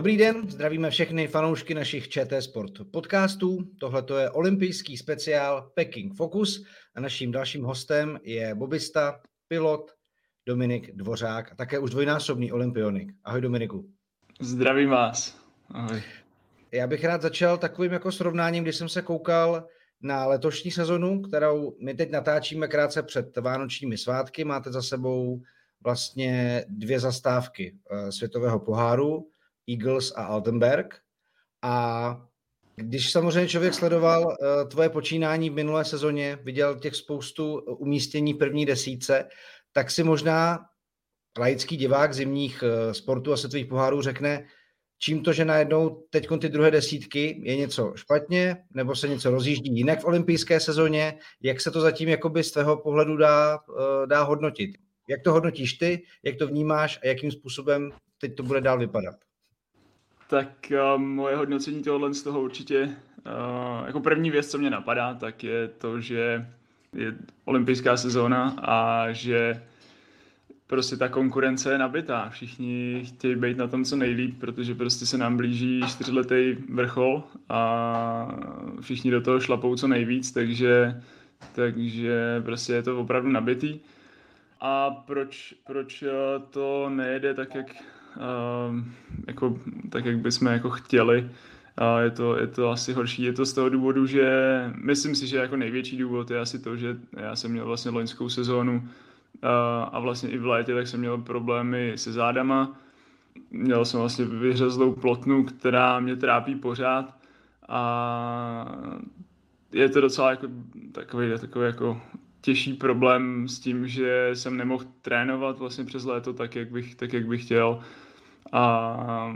Dobrý den, zdravíme všechny fanoušky našich ČT Sport podcastů. Tohle je olympijský speciál Peking Focus a naším dalším hostem je bobista, pilot Dominik Dvořák a také už dvojnásobný olympionik. Ahoj Dominiku. Zdravím vás. Ahoj. Já bych rád začal takovým jako srovnáním, když jsem se koukal na letošní sezonu, kterou my teď natáčíme krátce před vánočními svátky. Máte za sebou vlastně dvě zastávky eh, světového poháru, Eagles a Altenberg. A když samozřejmě člověk sledoval uh, tvoje počínání v minulé sezóně, viděl těch spoustu umístění první desíce, tak si možná laický divák zimních uh, sportů a světových pohárů řekne, čím to, že najednou teď ty druhé desítky je něco špatně, nebo se něco rozjíždí jinak v olympijské sezóně, jak se to zatím jakoby z tvého pohledu dá, dá hodnotit? Jak to hodnotíš ty, jak to vnímáš a jakým způsobem teď to bude dál vypadat? Tak uh, moje hodnocení tohohle z toho určitě, uh, jako první věc, co mě napadá, tak je to, že je olympijská sezóna a že prostě ta konkurence je nabitá. Všichni chtějí být na tom co nejlíp, protože prostě se nám blíží čtyřletý vrchol a všichni do toho šlapou co nejvíc, takže, takže prostě je to opravdu nabitý. A proč, proč to nejede tak, jak jako, tak, jak bychom jako chtěli. A je to, je to asi horší. Je to z toho důvodu, že myslím si, že jako největší důvod je asi to, že já jsem měl vlastně loňskou sezónu a vlastně i v létě tak jsem měl problémy se zádama. Měl jsem vlastně vyřezlou plotnu, která mě trápí pořád a je to docela jako takový, takový jako těžší problém s tím, že jsem nemohl trénovat vlastně přes léto tak, jak bych, tak, jak bych chtěl. A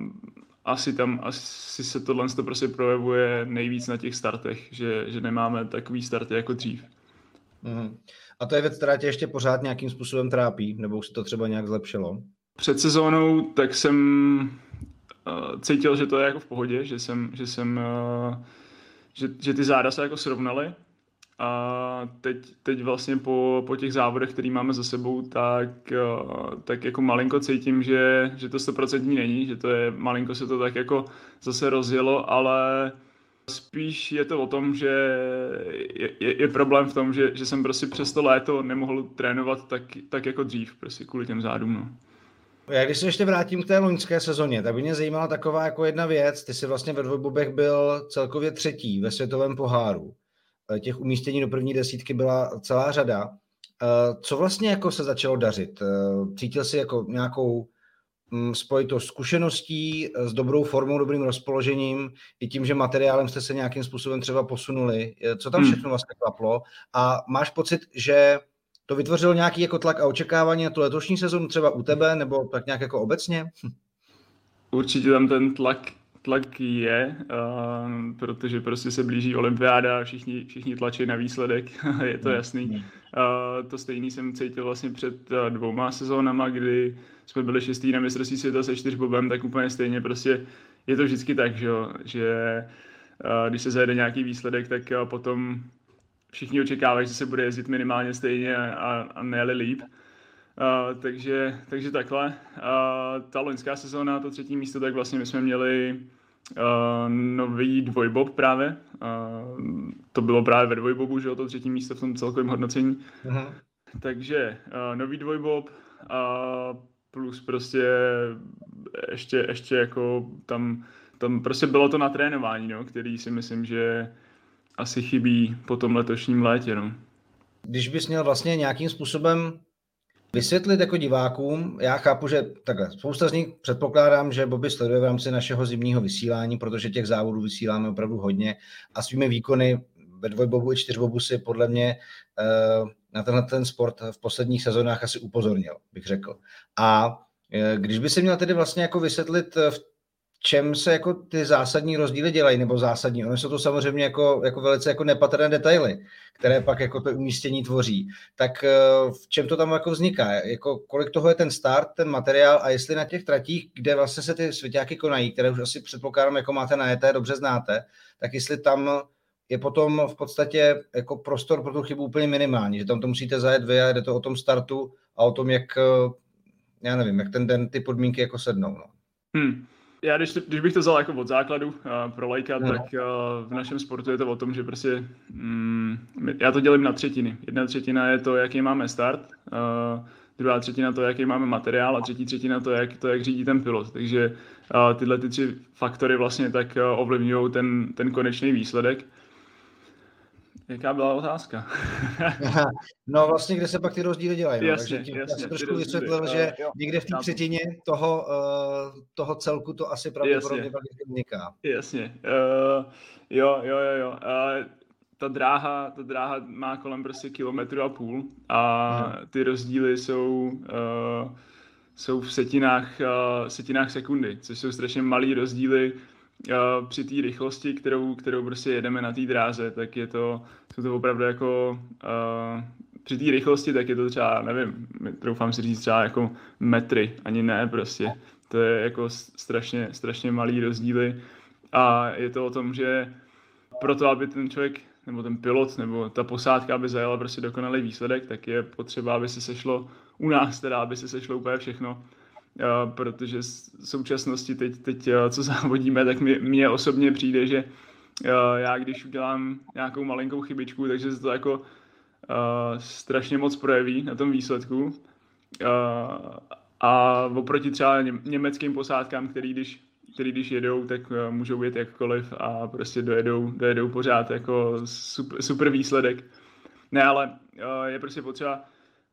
asi tam, asi se tohle to prostě projevuje nejvíc na těch startech, že, že nemáme takový starty jako dřív. Mm. A to je věc, která tě ještě pořád nějakým způsobem trápí, nebo už se to třeba nějak zlepšilo? Před sezónou tak jsem uh, cítil, že to je jako v pohodě, že jsem, že jsem uh, že, že ty záda se jako srovnaly a teď, teď vlastně po, po těch závodech, který máme za sebou, tak, tak jako malinko cítím, že, že to stoprocentní není, že to je, malinko se to tak jako zase rozjelo, ale spíš je to o tom, že je, je, je problém v tom, že, že jsem prostě přes to léto nemohl trénovat tak, tak jako dřív, prostě kvůli těm zádům. No. Já když se ještě vrátím k té loňské sezóně, tak by mě zajímala taková jako jedna věc. Ty jsi vlastně ve dvojbobech byl celkově třetí ve světovém poháru. Eh, těch umístění do první desítky byla celá řada. Eh, co vlastně jako se začalo dařit? Eh, cítil jsi jako nějakou mm, spojitost zkušeností s dobrou formou, dobrým rozpoložením, i tím, že materiálem jste se nějakým způsobem třeba posunuli. Co tam hmm. všechno vlastně klaplo? A máš pocit, že to vytvořilo nějaký jako tlak a očekávání na tu letošní sezonu třeba u tebe, nebo tak nějak jako obecně? Určitě tam ten tlak tlak je, uh, protože prostě se blíží olympiáda a všichni, všichni tlačí na výsledek, je to hmm. jasný. Uh, to stejný jsem cítil vlastně před uh, dvouma sezónama, kdy jsme byli šestý na mistrovství světa se čtyřbobem, tak úplně stejně prostě je to vždycky tak, že, že uh, když se zajede nějaký výsledek, tak uh, potom všichni očekávají, že se bude jezdit minimálně stejně a, a ne líp. Uh, takže, takže takhle. Uh, ta loňská sezóna, to třetí místo, tak vlastně my jsme měli uh, nový dvojbob právě. Uh, to bylo právě ve dvojbobu, že jo, to třetí místo v tom celkovém hodnocení. Uh-huh. Takže uh, nový dvojbob a plus prostě ještě, ještě jako tam, tam prostě bylo to na trénování, no, který si myslím, že asi chybí po tom letošním létě. No. Když bys měl vlastně nějakým způsobem vysvětlit jako divákům, já chápu, že takhle, spousta z nich předpokládám, že Bobby sleduje v rámci našeho zimního vysílání, protože těch závodů vysíláme opravdu hodně a svými výkony ve dvojbobu i čtyřbobu si podle mě uh, na tenhle ten sport v posledních sezónách asi upozornil, bych řekl. A uh, když by se měl tedy vlastně jako vysvětlit v čem se jako ty zásadní rozdíly dělají, nebo zásadní. Ono jsou to samozřejmě jako, jako velice jako nepatrné detaily, které pak jako to umístění tvoří. Tak eh, v čem to tam jako vzniká? Jako kolik toho je ten start, ten materiál a jestli na těch tratích, kde vlastně se ty svěťáky konají, které už asi předpokládám, jako máte na ET, dobře znáte, tak jestli tam je potom v podstatě jako prostor pro tu chybu úplně minimální, že tam to musíte zajet vy a jde to o tom startu a o tom, jak, eh, já nevím, jak ten den ty podmínky jako sednou. No. Hmm já když, když bych to vzal jako od základu uh, pro lajka, no. tak uh, v našem sportu je to o tom, že prostě mm, já to dělím na třetiny. Jedna třetina je to, jaký máme start, uh, druhá třetina to, jaký máme materiál a třetí třetina to, jak, to, jak řídí ten pilot. Takže uh, tyhle ty tři faktory vlastně tak uh, ovlivňují ten, ten konečný výsledek. Jaká byla otázka? no vlastně, kde se pak ty rozdíly dělají. No? Jasně, Takže tím jasně, jsem trošku vysvětlil, že uh, někde v té třetině toho, uh, toho celku to asi pravděpodobně vzniká. Jasně. Uh, jo, jo, jo, jo. Uh, ta dráha, ta dráha má kolem prostě kilometru a půl a ty rozdíly jsou, uh, jsou v setinách, uh, setinách sekundy, což jsou strašně malý rozdíly při té rychlosti, kterou, kterou prostě jedeme na té dráze, tak je to, jsou to opravdu jako uh, při té rychlosti, tak je to třeba, nevím, troufám si říct třeba jako metry, ani ne prostě. To je jako strašně, strašně malý rozdíly a je to o tom, že proto, aby ten člověk nebo ten pilot, nebo ta posádka, aby zajala prostě dokonalý výsledek, tak je potřeba, aby se sešlo u nás, teda, aby se sešlo úplně všechno. Protože v současnosti teď, teď co závodíme, tak mně osobně přijde, že já když udělám nějakou malinkou chybičku, takže se to jako strašně moc projeví na tom výsledku. A oproti třeba německým posádkám, který když který když jedou, tak můžou být jakkoliv a prostě dojedou, dojedou pořád jako super, super výsledek. Ne, ale je prostě potřeba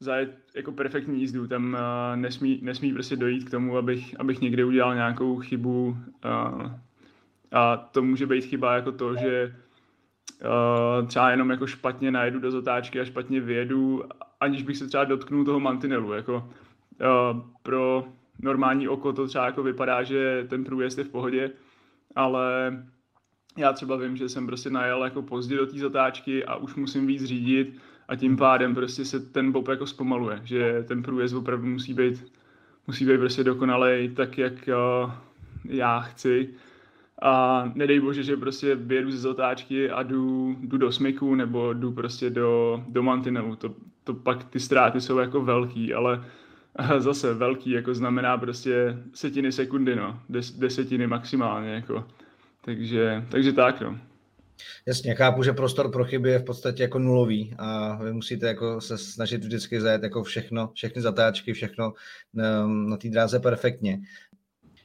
zajet jako perfektní jízdu, tam uh, nesmí, nesmí prostě dojít k tomu, abych, abych někde udělal nějakou chybu uh, a to může být chyba jako to, že uh, třeba jenom jako špatně najedu do zatáčky a špatně vyjedu, aniž bych se třeba dotknul toho mantinelu, jako uh, pro normální oko to třeba jako vypadá, že ten průjezd je v pohodě, ale já třeba vím, že jsem prostě najel jako pozdě do té zatáčky a už musím víc řídit a tím pádem prostě se ten bob jako zpomaluje, že ten průjezd opravdu musí být, musí být prostě dokonalej tak, jak uh, já chci. A nedej bože, že prostě vyjedu ze zatáčky a jdu, jdu do smyku nebo jdu prostě do, do mantinelu. To, to pak ty ztráty jsou jako velký, ale zase velký, jako znamená prostě setiny sekundy, no, Des, desetiny maximálně, jako. Takže, takže tak, no. Jasně, chápu, že prostor pro chyby je v podstatě jako nulový a vy musíte jako se snažit vždycky zajet jako všechno, všechny zatáčky, všechno ehm, na té dráze perfektně.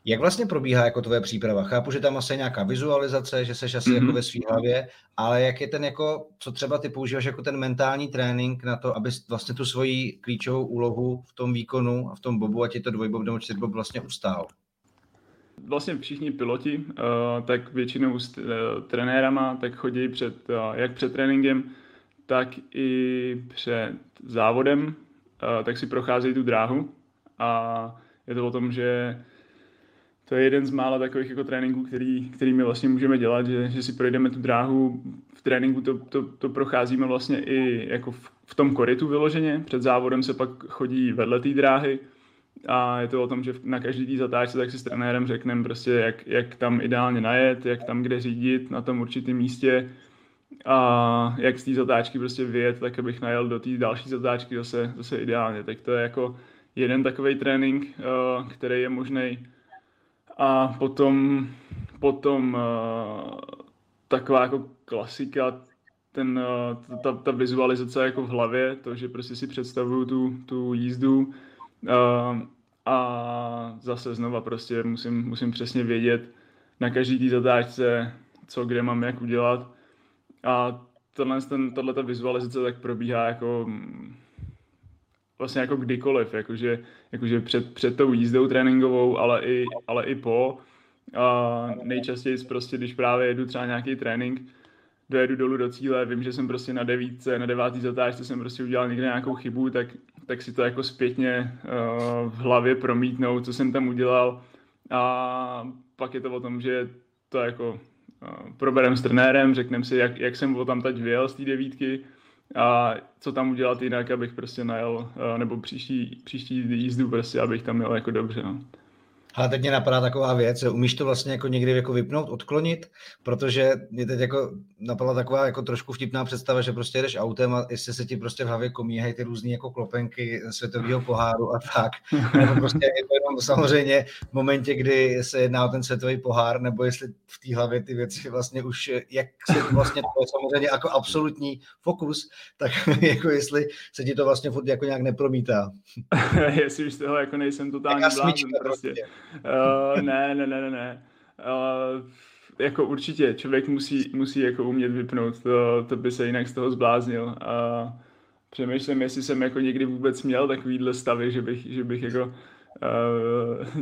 Jak vlastně probíhá jako tvoje příprava? Chápu, že tam asi je nějaká vizualizace, že seš asi mm-hmm. jako ve své hlavě, ale jak je ten jako, co třeba ty používáš jako ten mentální trénink na to, aby vlastně tu svoji klíčovou úlohu v tom výkonu a v tom bobu, ať je to dvojbob nebo čtyřbob, vlastně ustál? Vlastně všichni piloti, uh, tak většinou s uh, trenérama, tak chodí před, uh, jak před tréninkem, tak i před závodem, tak si procházejí tu dráhu. A je to o tom, že to je jeden z mála takových jako tréninků, který, který my vlastně můžeme dělat, že, že si projdeme tu dráhu. V tréninku, to, to, to procházíme vlastně i jako v, v tom koritu vyloženě, před závodem se pak chodí vedle té dráhy a je to o tom, že na každý tý zatáčce tak si s trenérem řekneme prostě, jak, jak tam ideálně najet, jak tam kde řídit na tom určitém místě a jak z té zatáčky prostě vyjet, tak abych najel do té další zatáčky zase, zase ideálně. Tak to je jako jeden takový trénink, uh, který je možný a potom, potom uh, taková jako klasika, ten, uh, ta, ta vizualizace jako v hlavě, to, že prostě si představuju tu, tu jízdu a zase znova prostě musím, musím přesně vědět na každý té zatáčce, co kde mám jak udělat. A tenhle, ten, tato vizualizace tak probíhá jako vlastně jako kdykoliv, jakože, jakože před, před tou jízdou tréninkovou, ale i, ale i po. A nejčastěji prostě, když právě jedu třeba nějaký trénink, dojedu dolů do cíle, vím, že jsem prostě na devítce, na devátý zatáčce jsem prostě udělal někde nějakou chybu, tak, tak si to jako zpětně uh, v hlavě promítnout, co jsem tam udělal. A pak je to o tom, že to jako uh, proberem s trenérem, řekneme si, jak, jak jsem o tam teď vyjel z té devítky, a co tam udělat jinak, abych prostě najel, nebo příští, příští jízdu prostě, abych tam měl jako dobře. No. Ale teď mě napadá taková věc, umíš to vlastně jako někdy jako vypnout, odklonit, protože mě teď jako napadla taková jako trošku vtipná představa, že prostě jdeš autem a jestli se ti prostě v hlavě komíhají ty různé jako klopenky světového poháru a tak. Nebo prostě je to jenom samozřejmě v momentě, kdy se jedná o ten světový pohár, nebo jestli v té hlavě ty věci vlastně už, jak se vlastně to je samozřejmě jako absolutní fokus, tak jako jestli se ti to vlastně furt jako nějak nepromítá. jestli už toho jako nejsem totální blázen prostě. prostě. Uh, ne, ne, ne, ne, ne. Uh, jako určitě, člověk musí, musí jako umět vypnout, to, to by se jinak z toho zbláznil. A přemýšlím, jestli jsem jako někdy vůbec měl takovýhle stavy, že bych, že bych jako uh,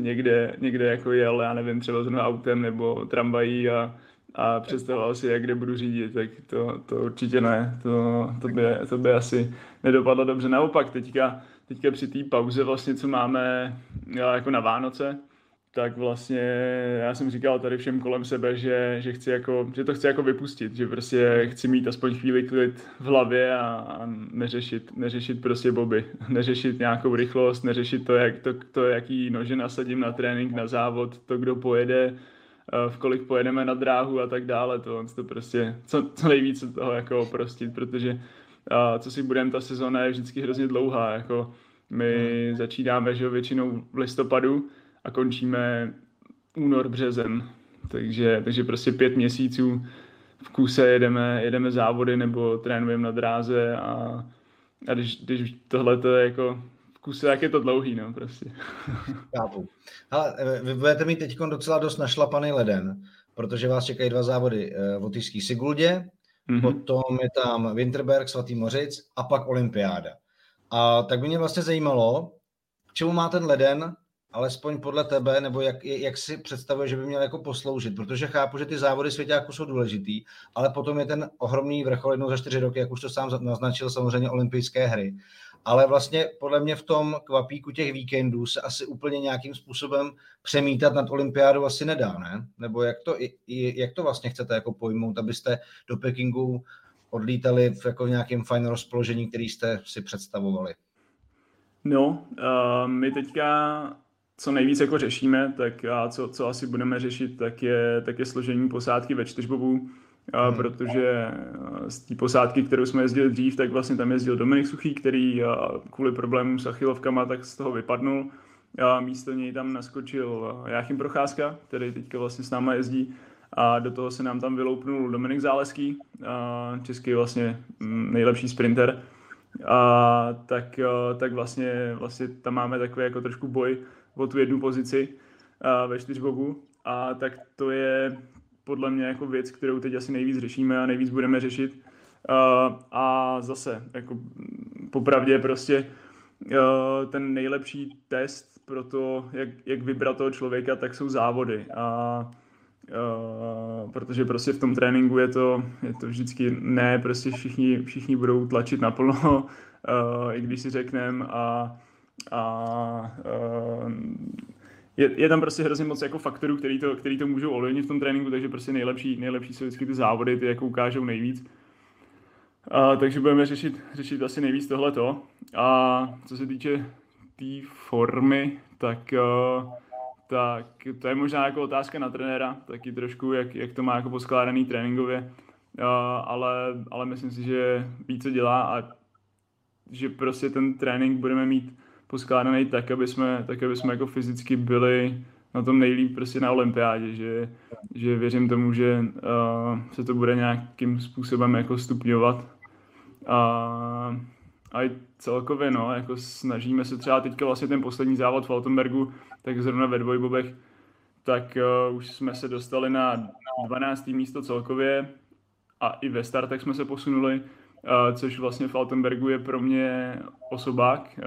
někde, někde jako jel, já nevím, třeba zrovna autem nebo tramvají a, a představoval si, jak kde budu řídit, tak to, to určitě ne, to, to, by, to by asi nedopadlo dobře. Naopak, teďka, teďka při té pauze vlastně, co máme jako na Vánoce, tak vlastně já jsem říkal tady všem kolem sebe, že, že, chci jako, že to chci jako vypustit, že prostě chci mít aspoň chvíli klid v hlavě a, a neřešit, neřešit prostě boby, neřešit nějakou rychlost, neřešit to, jak, to, to, jaký nože nasadím na trénink, na závod, to, kdo pojede, eh, v kolik pojedeme na dráhu a tak dále, to, to prostě co, co nejvíce toho jako oprostit, protože a co si budeme, ta sezóna je vždycky hrozně dlouhá, jako my hmm. začínáme, že většinou v listopadu, a končíme únor, březen. Takže, takže prostě pět měsíců v kuse jedeme, jedeme závody nebo trénujeme na dráze a, a když, když tohle to je jako v kuse, jak je to dlouhý, no prostě. Chápu. Ale vy budete mít teď docela dost našlapaný leden, protože vás čekají dva závody eh, v Otyšský Siguldě, mm-hmm. potom je tam Winterberg, Svatý Mořic a pak Olympiáda. A tak by mě vlastně zajímalo, k čemu má ten leden alespoň podle tebe, nebo jak, jak si představuje, že by měl jako posloužit, protože chápu, že ty závody světáku jsou důležitý, ale potom je ten ohromný vrchol jednou za čtyři roky, jak už to sám naznačil, samozřejmě olympijské hry. Ale vlastně podle mě v tom kvapíku těch víkendů se asi úplně nějakým způsobem přemítat nad olympiádou asi nedá, ne? Nebo jak to, jak to vlastně chcete jako pojmout, abyste do Pekingu odlítali v jako nějakém fajn rozpoložení, který jste si představovali? No, uh, my teďka co nejvíc jako řešíme, tak a co, co asi budeme řešit, tak je, tak je složení posádky ve čtyřbobu, a hmm. protože z té posádky, kterou jsme jezdili dřív, tak vlastně tam jezdil Dominik Suchý, který kvůli problémům s achilovkama tak z toho vypadnul. A místo něj tam naskočil Jáchym Procházka, který teďka vlastně s náma jezdí a do toho se nám tam vyloupnul Dominik Záleský, český vlastně mm, nejlepší sprinter. A tak, tak vlastně, vlastně tam máme takový jako trošku boj o tu jednu pozici uh, ve čtyřbobu a tak to je podle mě jako věc, kterou teď asi nejvíc řešíme a nejvíc budeme řešit. Uh, a zase, jako popravdě prostě uh, ten nejlepší test pro to, jak, jak vybrat toho člověka, tak jsou závody. A Uh, protože prostě v tom tréninku je to, je to vždycky ne, prostě všichni, všichni budou tlačit naplno, uh, i když si řekneme a a uh, je, je, tam prostě hrozně moc jako faktorů, který to, který to můžou ovlivnit v tom tréninku, takže prostě nejlepší, nejlepší jsou vždycky ty závody, ty jako ukážou nejvíc. A, takže budeme řešit, řešit asi nejvíc tohleto. A co se týče té tý formy, tak, uh, tak to je možná jako otázka na trenéra, taky trošku, jak, jak to má jako poskládaný tréninkově. Uh, ale, ale myslím si, že více dělá a že prostě ten trénink budeme mít poskládaný tak, aby jsme, tak, aby jsme jako fyzicky byli na tom nejlíp prostě na olympiádě, že, že věřím tomu, že uh, se to bude nějakým způsobem jako stupňovat a, a i celkově, no, jako snažíme se třeba teďka vlastně ten poslední závod v Altenbergu, tak zrovna ve dvojbobech, tak uh, už jsme se dostali na 12. místo celkově a i ve startech jsme se posunuli, Uh, což vlastně v Altenbergu je pro mě osobák.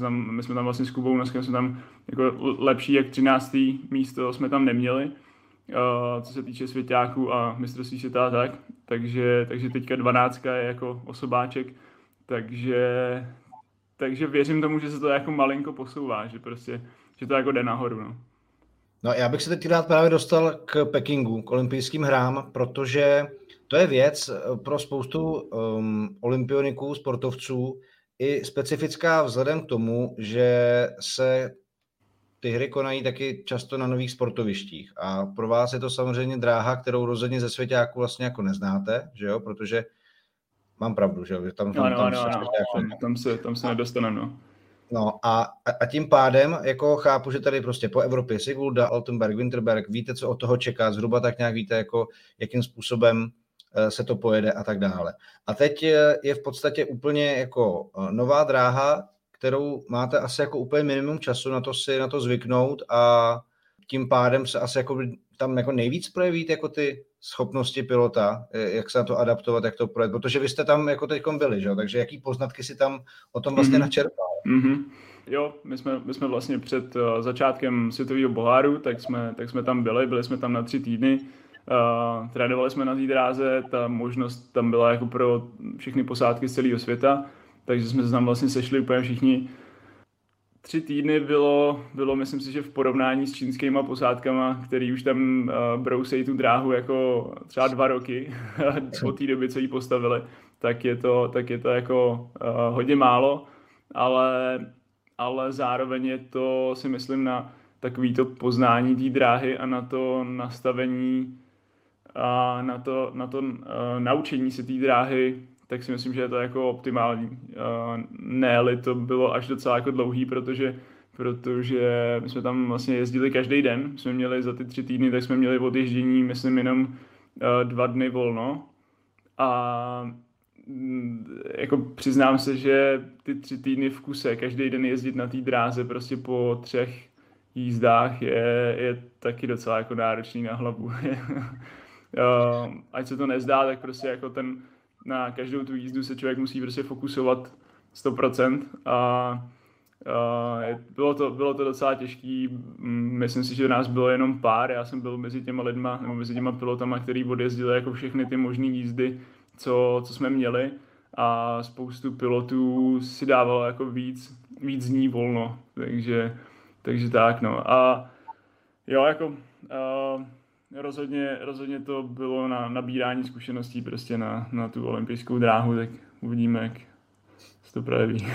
Uh, my jsme tam vlastně s Kubou, dneska jsme tam jako lepší jak 13. místo jsme tam neměli, uh, co se týče světáků a mistrovství světa tak. Takže, takže teďka 12 je jako osobáček, takže, takže věřím tomu, že se to jako malinko posouvá, že prostě, že to jako jde nahoru. No. No já bych se teď rád právě dostal k Pekingu, k olympijským hrám, protože to je věc eh, pro spoustu um, olympioniků, sportovců, i specifická vzhledem k tomu, že se ty hry konají taky často na nových sportovištích a pro vás je to samozřejmě dráha, kterou rozhodně ze svěťáku vlastně jako neznáte, že jo, protože mám pravdu, že jo, tam, tam, ano, tam, ano, ano. Jako... tam, se, tam se nedostaneme, no. No a, a tím pádem jako chápu, že tady prostě po Evropě Sigulda, Altenberg, Winterberg, víte, co od toho čeká, zhruba tak nějak víte, jako jakým způsobem se to pojede a tak dále. A teď je v podstatě úplně jako eh, nová dráha, kterou máte asi jako úplně minimum času na to si na to zvyknout a tím pádem se asi jako tam jako nejvíc projevíte jako ty schopnosti pilota, eh, jak se na to adaptovat, jak to projet, protože vy jste tam jako teď byli, že? takže jaký poznatky si tam o tom vlastně mm-hmm. načerpal? Mm-hmm. Jo, my jsme, my jsme vlastně před začátkem světového boháru, tak jsme, tak jsme tam byli, byli jsme tam na tři týdny, uh, trénovali jsme na té dráze, ta možnost tam byla jako pro všechny posádky z celého světa, takže jsme se tam vlastně sešli úplně všichni. Tři týdny bylo, bylo myslím si, že v porovnání s čínskými posádkama, který už tam uh, brousejí tu dráhu jako třeba dva roky po té době, co ji postavili, tak je to, tak je to jako uh, hodně málo, ale, ale zároveň je to, si myslím, na takový to poznání té dráhy a na to nastavení a na to, na to uh, naučení se té dráhy tak si myslím, že je to jako optimální. ne to bylo až docela jako dlouhý, protože protože my jsme tam vlastně jezdili každý den, jsme měli za ty tři týdny, tak jsme měli odježdění, myslím, jenom dva dny volno a mm, jako přiznám se, že ty tři týdny v kuse, každý den jezdit na té dráze prostě po třech jízdách je, je taky docela jako náročný na hlavu. Ať se to nezdá, tak prostě jako ten, na každou tu jízdu se člověk musí prostě fokusovat 100% a Uh, bylo, to, bylo to docela těžký, myslím si, že nás bylo jenom pár, já jsem byl mezi těma lidma, nebo mezi těma pilotama, který odjezdili jako všechny ty možné jízdy, co, co jsme měli. A spoustu pilotů si dávalo jako víc, víc dní volno, takže, takže tak no. A jo, jako uh, rozhodně, rozhodně to bylo na nabírání zkušeností prostě na, na tu olympijskou dráhu, tak uvidíme, jak se to projeví.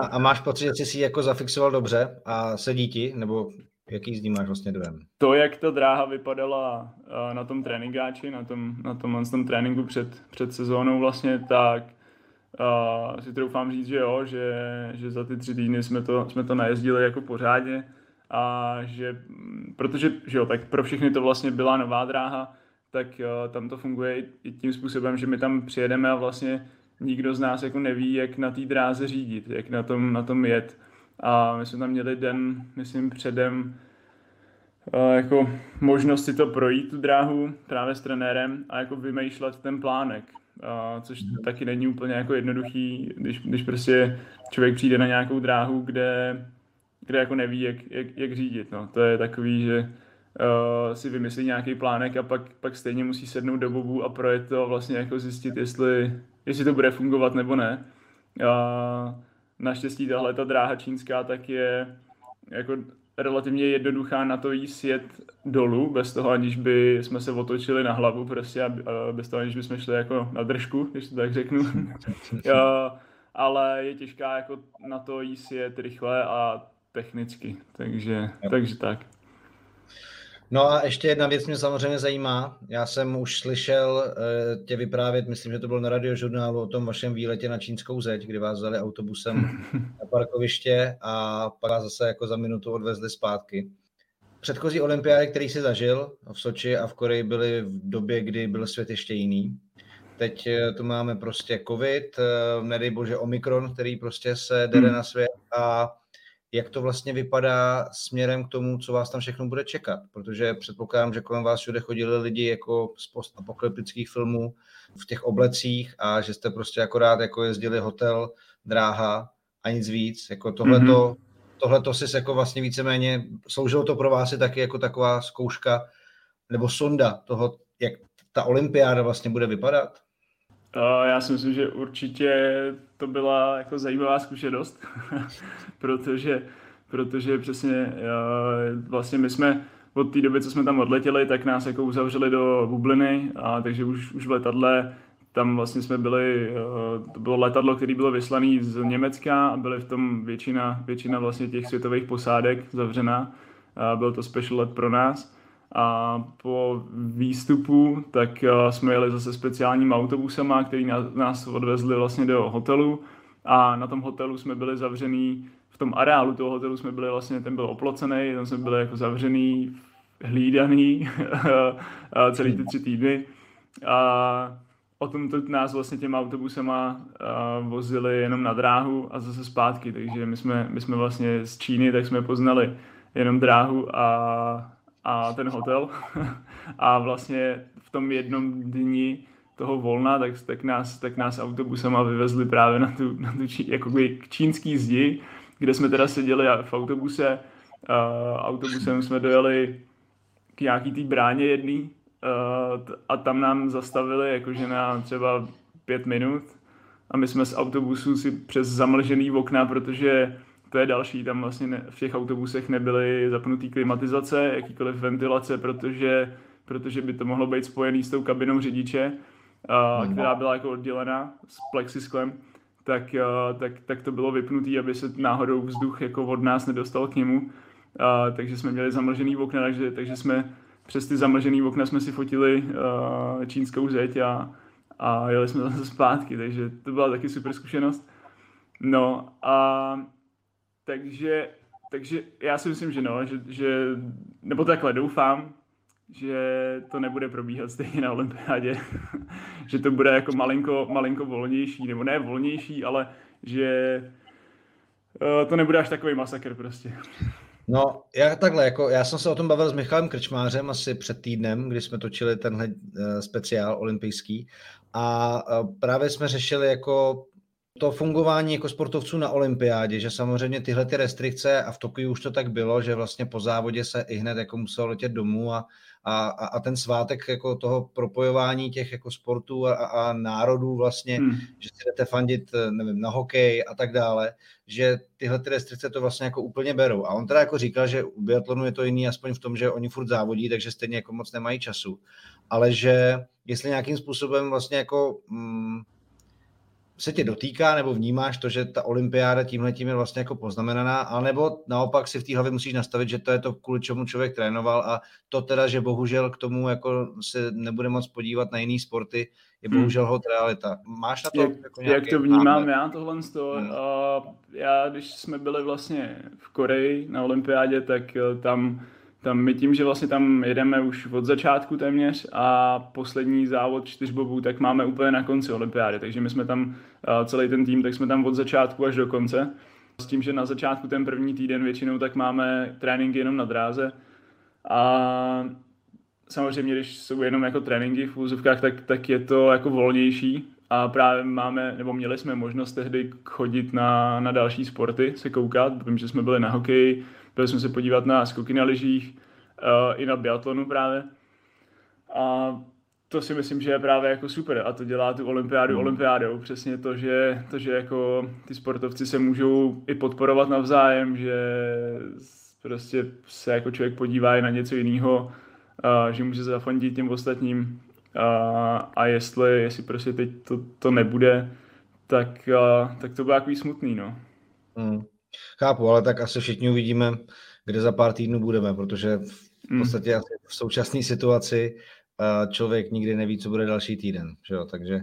A, a máš pocit, že jsi si jako zafixoval dobře a sedí ti, nebo jaký z ní máš vlastně dojem? To, jak ta dráha vypadala na tom tréninkáči, na tom, na tom, na tom tréninku před, před sezónou vlastně, tak uh, si troufám říct, že jo, že, že za ty tři týdny jsme to, jsme to najezdili jako pořádně a že, protože že jo, tak pro všechny to vlastně byla nová dráha, tak uh, tam to funguje i tím způsobem, že my tam přijedeme a vlastně nikdo z nás jako neví, jak na té dráze řídit, jak na tom, na tom jet. A my jsme tam měli den, myslím, předem uh, jako možnost si to projít, tu dráhu, právě s trenérem a jako vymýšlet ten plánek. Uh, což taky není úplně jako jednoduchý, když, když prostě člověk přijde na nějakou dráhu, kde kde jako neví, jak, jak, jak řídit. No. To je takový, že uh, si vymyslí nějaký plánek a pak, pak stejně musí sednout do bobu a projet to a vlastně jako zjistit, jestli, jestli to bude fungovat nebo ne. Uh, naštěstí tahle ta dráha čínská tak je jako relativně jednoduchá na to jí sjet dolů, bez toho, aniž by jsme se otočili na hlavu prostě a bez toho, aniž by jsme šli jako na držku, když to tak řeknu. uh, ale je těžká jako na to jí sjet rychle a technicky, takže, takže tak. No a ještě jedna věc mě samozřejmě zajímá. Já jsem už slyšel uh, tě vyprávět, myslím, že to bylo na radiožurnálu o tom vašem výletě na čínskou zeď, kdy vás vzali autobusem na parkoviště a pak vás zase jako za minutu odvezli zpátky. Předchozí olympiády, který jsi zažil v Soči a v Koreji, byly v době, kdy byl svět ještě jiný. Teď eh, tu máme prostě covid, uh, nedej bože Omikron, který prostě se dere hmm. na svět a jak to vlastně vypadá směrem k tomu, co vás tam všechno bude čekat, protože předpokládám, že kolem vás všude chodili lidi jako z postapokalyptických filmů v těch oblecích a že jste prostě akorát jako jezdili hotel, dráha a nic víc. Jako tohleto, mm-hmm. tohleto si jako vlastně víceméně, sloužilo to pro vás i taky jako taková zkouška nebo sonda toho, jak ta olympiáda vlastně bude vypadat? Já si myslím, že určitě to byla jako zajímavá zkušenost, protože, protože přesně vlastně my jsme od té doby, co jsme tam odletěli, tak nás jako uzavřeli do bubliny, a takže už, už v letadle tam vlastně jsme byli, uh, to bylo letadlo, které bylo vyslané z Německa a byly v tom většina, většina vlastně těch světových posádek zavřená. Uh, byl to special let pro nás. A po výstupu tak uh, jsme jeli zase speciálním autobusama, který nás odvezli vlastně do hotelu a na tom hotelu jsme byli zavřený, v tom areálu toho hotelu jsme byli vlastně, ten byl oplocený, tam jsme byli jako zavřený, hlídaný celý ty tři týdny. A o tom to nás vlastně těma autobusama uh, vozili jenom na dráhu a zase zpátky, takže my jsme, my jsme vlastně z Číny, tak jsme poznali jenom dráhu a, a ten hotel a vlastně v tom jednom dni toho volna, tak, tak, nás, tak nás autobusama vyvezli právě na tu, na tu čí, jakoby k čínský zdi, kde jsme teda seděli v autobuse. Uh, autobusem jsme dojeli k nějaký té bráně jedný uh, a tam nám zastavili jakože na třeba pět minut a my jsme z autobusu si přes zamlžený okna, protože to je další, tam vlastně ne, v těch autobusech nebyly zapnutý klimatizace, jakýkoliv ventilace, protože, protože by to mohlo být spojený s tou kabinou řidiče uh, která byla jako oddělená s plexisklem, tak, uh, tak, tak to bylo vypnutý, aby se náhodou vzduch jako od nás nedostal k němu. Uh, takže jsme měli zamlžený okna, takže, takže jsme přes ty zamlžený okna jsme si fotili uh, čínskou zeď a, a jeli jsme zase zpátky, takže to byla taky super zkušenost. No a takže, takže já si myslím, že no, že, že nebo takhle doufám, že to nebude probíhat stejně na olympiádě, že to bude jako malinko, malinko volnější, nebo ne volnější, ale že uh, to nebude až takový masakr prostě. No, já takhle, jako já jsem se o tom bavil s Michalem Krčmářem asi před týdnem, kdy jsme točili tenhle uh, speciál olympijský a uh, právě jsme řešili jako to fungování jako sportovců na olympiádě, že samozřejmě tyhle ty restrikce, a v Tokiu už to tak bylo, že vlastně po závodě se i hned jako muselo letět domů a a, a, a ten svátek jako toho propojování těch jako sportů a, a národů vlastně, hmm. že si jdete fandit, nevím, na hokej a tak dále, že tyhle ty restrikce to vlastně jako úplně berou. A on teda jako říkal, že u biatlonu je to jiný aspoň v tom, že oni furt závodí, takže stejně jako moc nemají času. Ale že jestli nějakým způsobem vlastně jako mm, se tě dotýká, nebo vnímáš to, že ta olympiáda tímhle tím je vlastně jako poznamenaná, anebo naopak si v té hlavě musíš nastavit, že to je to, kvůli čemu člověk trénoval a to teda, že bohužel k tomu jako se nebude moc podívat na jiný sporty, je hmm. bohužel hod realita. Máš na to jak, jako Jak to vnímám náhled? já tohle z toho? Hmm. Uh, já, když jsme byli vlastně v Koreji na olympiádě, tak uh, tam tam my tím, že vlastně tam jedeme už od začátku téměř a poslední závod čtyřbobů, tak máme úplně na konci olympiády, takže my jsme tam celý ten tým, tak jsme tam od začátku až do konce. S tím, že na začátku ten první týden většinou tak máme tréninky jenom na dráze. A samozřejmě, když jsou jenom jako tréninky v úzovkách, tak, tak je to jako volnější. A právě máme, nebo měli jsme možnost tehdy chodit na, na další sporty, se koukat, vím, že jsme byli na hokeji, byli jsme se podívat na skoky na lyžích, uh, i na biatlonu právě. A to si myslím, že je právě jako super a to dělá tu olympiádu mm. olympiádou. Přesně to, že, to, že jako ty sportovci se můžou i podporovat navzájem, že prostě se jako člověk podívá i na něco jiného, uh, že může zafandit těm ostatním uh, a jestli, jestli prostě teď to, to nebude, tak, uh, tak to bude takový smutný, no. Mm. Chápu, ale tak asi všichni uvidíme, kde za pár týdnů budeme, protože v hmm. podstatě asi v současné situaci eh, člověk nikdy neví, co bude další týden. Že jo? Takže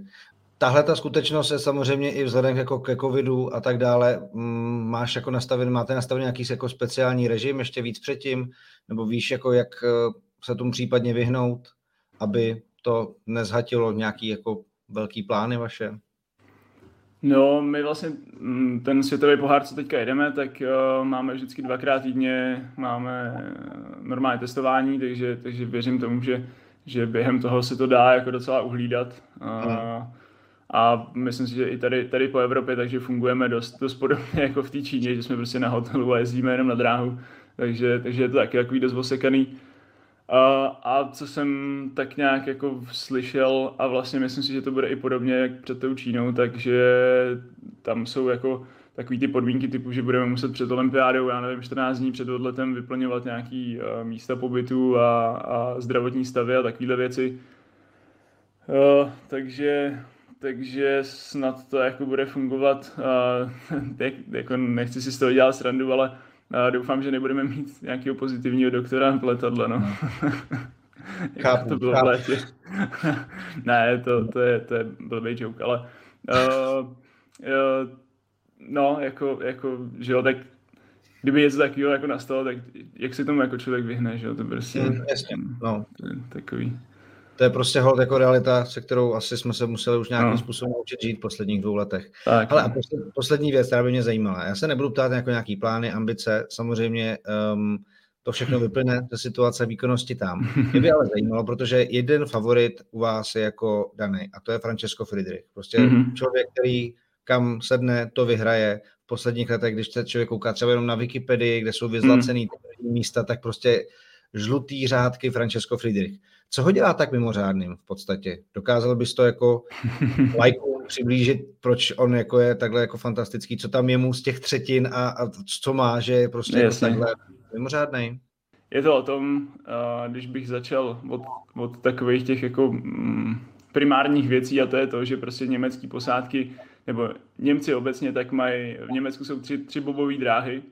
tahle ta skutečnost je samozřejmě i vzhledem jako ke covidu a tak dále. Mm, máš jako nastavený, máte nastavený nějaký jako speciální režim ještě víc předtím, nebo víš, jako jak eh, se tomu případně vyhnout, aby to nezhatilo nějaký jako velký plány vaše? No, my vlastně mm, ten světový pohár, co teďka jedeme, tak uh, máme vždycky dvakrát týdně, máme eh, normální testování, takže, takže věřím tomu, že, že během toho se to dá jako docela uhlídat. Uh, a myslím si, že i tady, tady po Evropě, takže fungujeme dost, dost podobně jako v té Číně, že jsme prostě na hotelu a jezdíme jenom na dráhu, takže, takže je to taky takový dost osekaný. A, co jsem tak nějak jako slyšel a vlastně myslím si, že to bude i podobně jak před tou Čínou, takže tam jsou jako takový ty podmínky typu, že budeme muset před olympiádou, já nevím, 14 dní před odletem vyplňovat nějaký uh, místa pobytu a, a zdravotní stavy a takovéhle věci. Uh, takže, takže snad to jako bude fungovat. Uh, jako nechci si z toho dělat srandu, ale uh, doufám, že nebudeme mít nějakého pozitivního doktora v letadle. No. Chápu, to bylo chápu. v létě. ne, to, to, je, to je blbý joke, ale uh, uh, no, jako, jako, že jo, tak kdyby něco takového jako nastalo, tak jak se tomu jako člověk vyhne, že jo, to prostě, mm, jasně, no. to je takový. To je prostě hold jako realita, se kterou asi jsme se museli už nějakým no. způsobem učit žít v posledních dvou letech. Tak. Ale a poslední, poslední věc, která by mě zajímala. Já se nebudu ptát jako nějaký plány, ambice, samozřejmě um, to všechno vyplyne ze situace výkonnosti tam. Mě by ale zajímalo, protože jeden favorit u vás je jako daný a to je Francesco Friedrich. Prostě mm-hmm. člověk, který kam sedne, to vyhraje. V posledních letech, když se člověk kouká třeba jenom na Wikipedii, kde jsou vyzlacený mm. místa, tak prostě žlutý řádky Francesco Friedrich. Co ho dělá tak mimořádným v podstatě? Dokázal bys to jako lajku přiblížit, proč on jako je takhle jako fantastický, co tam je mu z těch třetin a, a co má, že je prostě jako takhle mimořádný? Je to o tom, když bych začal od, od takových těch jako mm, primárních věcí a to je to, že prostě německé posádky nebo Němci obecně tak mají, v Německu jsou tři, tři bobové dráhy,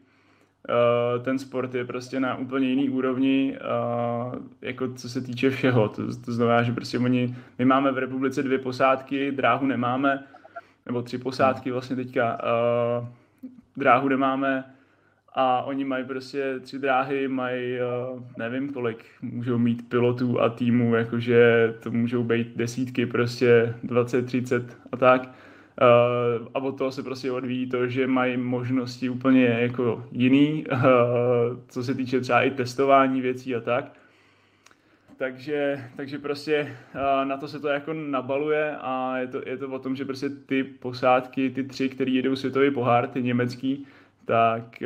ten sport je prostě na úplně jiný úrovni, uh, jako co se týče všeho. To, to znamená, že prostě oni, my máme v republice dvě posádky, dráhu nemáme, nebo tři posádky vlastně teďka, uh, dráhu nemáme a oni mají prostě tři dráhy, mají nevím kolik, můžou mít pilotů a týmů, jakože to můžou být desítky, prostě 20, 30 a tak. Uh, a od toho se prostě odvíjí to, že mají možnosti úplně jako jiný, uh, co se týče třeba i testování věcí a tak. Takže, takže prostě uh, na to se to jako nabaluje a je to, je to o tom, že prostě ty posádky, ty tři, které jedou světový pohár, ty německý, tak,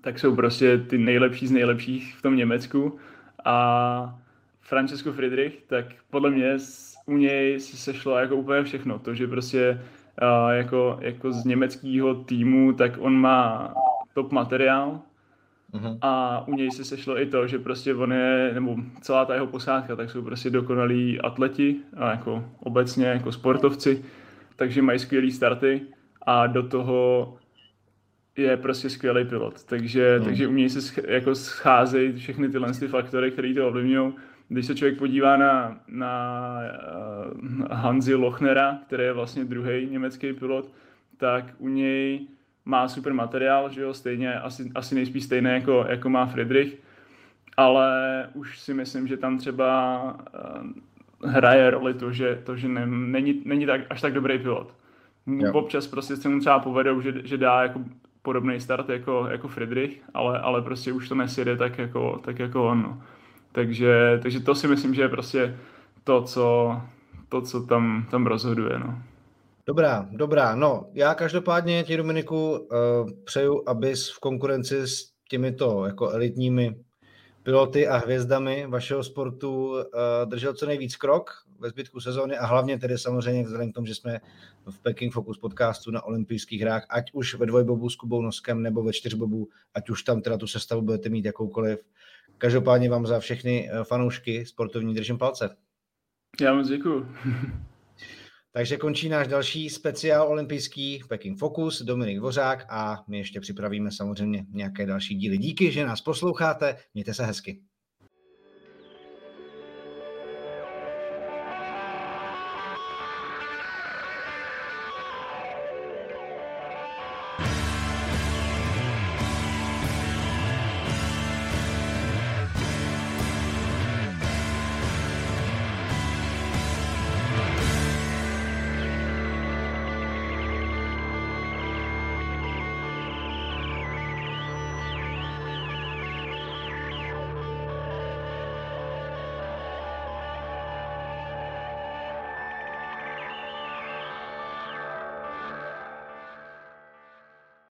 tak jsou prostě ty nejlepší z nejlepších v tom Německu. A Francesco Friedrich, tak podle mě u něj se sešlo jako úplně všechno. To, že prostě uh, jako, jako z německého týmu, tak on má top materiál uh-huh. a u něj se sešlo i to, že prostě on je, nebo celá ta jeho posádka, tak jsou prostě dokonalí atleti a jako obecně jako sportovci, takže mají skvělé starty a do toho je prostě skvělý pilot. Takže, uh-huh. takže u něj se jako scházejí všechny tyhle ty faktory, které to ovlivňují když se člověk podívá na, na uh, Hanzi Lochnera, který je vlastně druhý německý pilot, tak u něj má super materiál, že jo, stejně, asi, asi nejspíš stejné jako, jako má Friedrich, ale už si myslím, že tam třeba uh, hraje roli to, že, to, že ne, není, není tak, až tak dobrý pilot. Jo. Občas prostě se mu třeba povedou, že, že dá jako podobný start jako, jako Friedrich, ale, ale prostě už to nesjede tak jako, tak jako on. No. Takže, takže to si myslím, že je prostě to, co, to, co tam, tam rozhoduje. No. Dobrá, dobrá. No, já každopádně ti, Dominiku, uh, přeju, abys v konkurenci s těmito jako elitními piloty a hvězdami vašeho sportu uh, držel co nejvíc krok ve zbytku sezóny a hlavně tedy samozřejmě vzhledem k tomu, že jsme v Peking Focus podcastu na olympijských hrách, ať už ve dvojbobu s Kubou Noskem nebo ve čtyřbobu, ať už tam teda tu sestavu budete mít jakoukoliv, Každopádně vám za všechny eh, fanoušky sportovní držím palce. Já moc děkuju. Takže končí náš další speciál olympijský Peking Focus, Dominik Dvořák a my ještě připravíme samozřejmě nějaké další díly. Díky, že nás posloucháte, mějte se hezky.